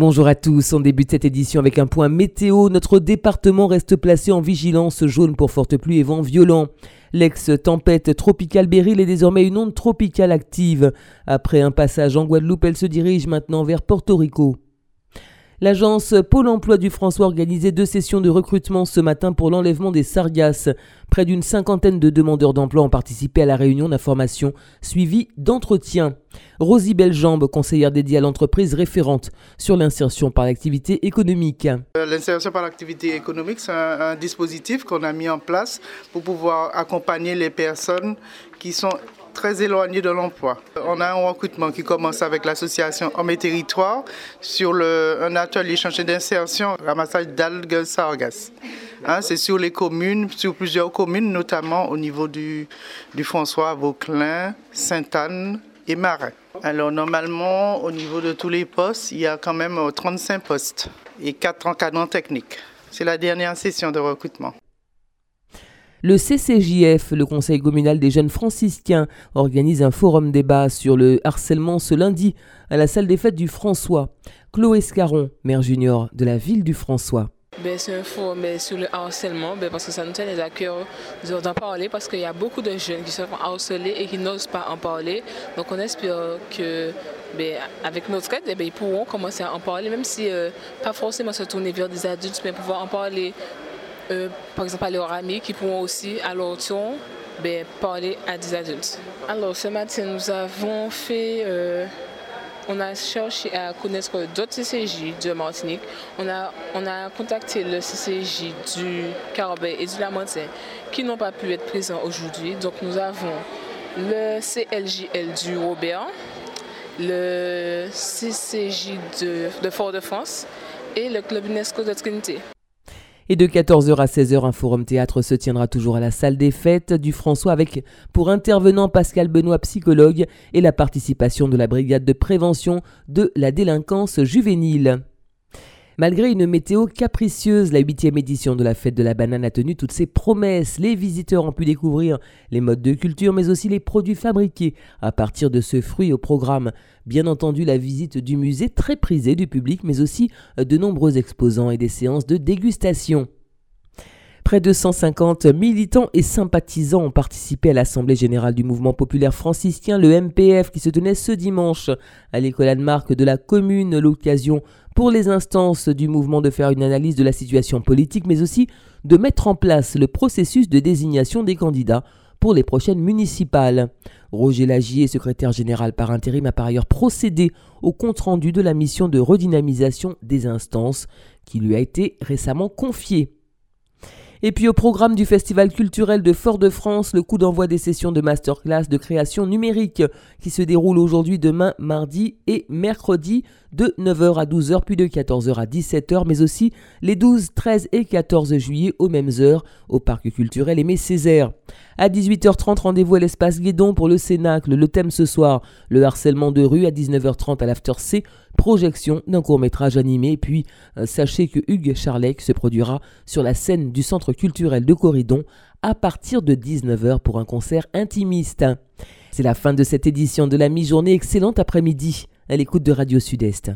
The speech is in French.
Bonjour à tous, on débute cette édition avec un point météo. Notre département reste placé en vigilance jaune pour fortes pluies et vents violents. L'ex-tempête tropicale Beryl est désormais une onde tropicale active. Après un passage en Guadeloupe, elle se dirige maintenant vers Porto Rico. L'agence Pôle emploi du François a organisé deux sessions de recrutement ce matin pour l'enlèvement des sargasses. Près d'une cinquantaine de demandeurs d'emploi ont participé à la réunion d'information suivie d'entretien. Rosie Beljambe, conseillère dédiée à l'entreprise référente sur l'insertion par l'activité économique. Euh, l'insertion par l'activité économique, c'est un dispositif qu'on a mis en place pour pouvoir accompagner les personnes qui sont très éloignés de l'emploi. On a un recrutement qui commence avec l'association Hommes et Territoires sur un atelier chantier d'insertion, ramassage d'algues sargasses. Hein, c'est sur les communes, sur plusieurs communes, notamment au niveau du, François, Vauclin, Sainte-Anne et Marin. Alors normalement, au niveau de tous les postes, il y a quand même 35 postes et 4 encadrants techniques. C'est la dernière session de recrutement. Le CCJF, le Conseil communal des jeunes franciscains, organise un forum débat sur le harcèlement ce lundi à la salle des fêtes du François. Chloé Scaron, maire junior de la ville du François. Ben, c'est un forum ben, sur le harcèlement ben, parce que ça nous tient à cœur d'en parler parce qu'il y a beaucoup de jeunes qui se font harceler et qui n'osent pas en parler. Donc on espère que ben, avec notre aide, ben, ils pourront commencer à en parler, même si euh, pas forcément se tourner vers des adultes, mais pouvoir en parler euh, par exemple à leurs amis qui pourront aussi à leur tour ben, parler à des adultes. Alors ce matin nous avons fait, euh, on a cherché à connaître d'autres CCJ de Martinique. On a, on a contacté le CCJ du Carabet et du Lamantin qui n'ont pas pu être présents aujourd'hui. Donc nous avons le CLJL du Robert, le CCJ de, de Fort-de-France et le Club UNESCO de Trinité. Et de 14h à 16h, un forum théâtre se tiendra toujours à la salle des fêtes du François avec pour intervenant Pascal Benoît, psychologue, et la participation de la brigade de prévention de la délinquance juvénile. Malgré une météo capricieuse, la huitième édition de la fête de la banane a tenu toutes ses promesses. Les visiteurs ont pu découvrir les modes de culture, mais aussi les produits fabriqués à partir de ce fruit au programme. Bien entendu, la visite du musée très prisée du public, mais aussi de nombreux exposants et des séances de dégustation. Près de 150 militants et sympathisants ont participé à l'Assemblée générale du mouvement populaire franciscain, le MPF, qui se tenait ce dimanche à l'école Anne-Marc de la commune. L'occasion pour les instances du mouvement de faire une analyse de la situation politique, mais aussi de mettre en place le processus de désignation des candidats pour les prochaines municipales. Roger Lagier, secrétaire général par intérim, a par ailleurs procédé au compte-rendu de la mission de redynamisation des instances qui lui a été récemment confiée. Et puis au programme du Festival culturel de Fort-de-France, le coup d'envoi des sessions de masterclass de création numérique qui se déroulent aujourd'hui, demain, mardi et mercredi de 9h à 12h puis de 14h à 17h, mais aussi les 12, 13 et 14 juillet aux mêmes heures au Parc culturel Aimé Césaire. À 18h30, rendez-vous à l'espace Guédon pour le Cénacle. Le thème ce soir, le harcèlement de rue à 19h30 à l'After C, projection d'un court-métrage animé. Puis, euh, sachez que Hugues Charlec se produira sur la scène du Culturel de Corridon à partir de 19h pour un concert intimiste. C'est la fin de cette édition de la mi-journée. Excellente après-midi à l'écoute de Radio Sud-Est.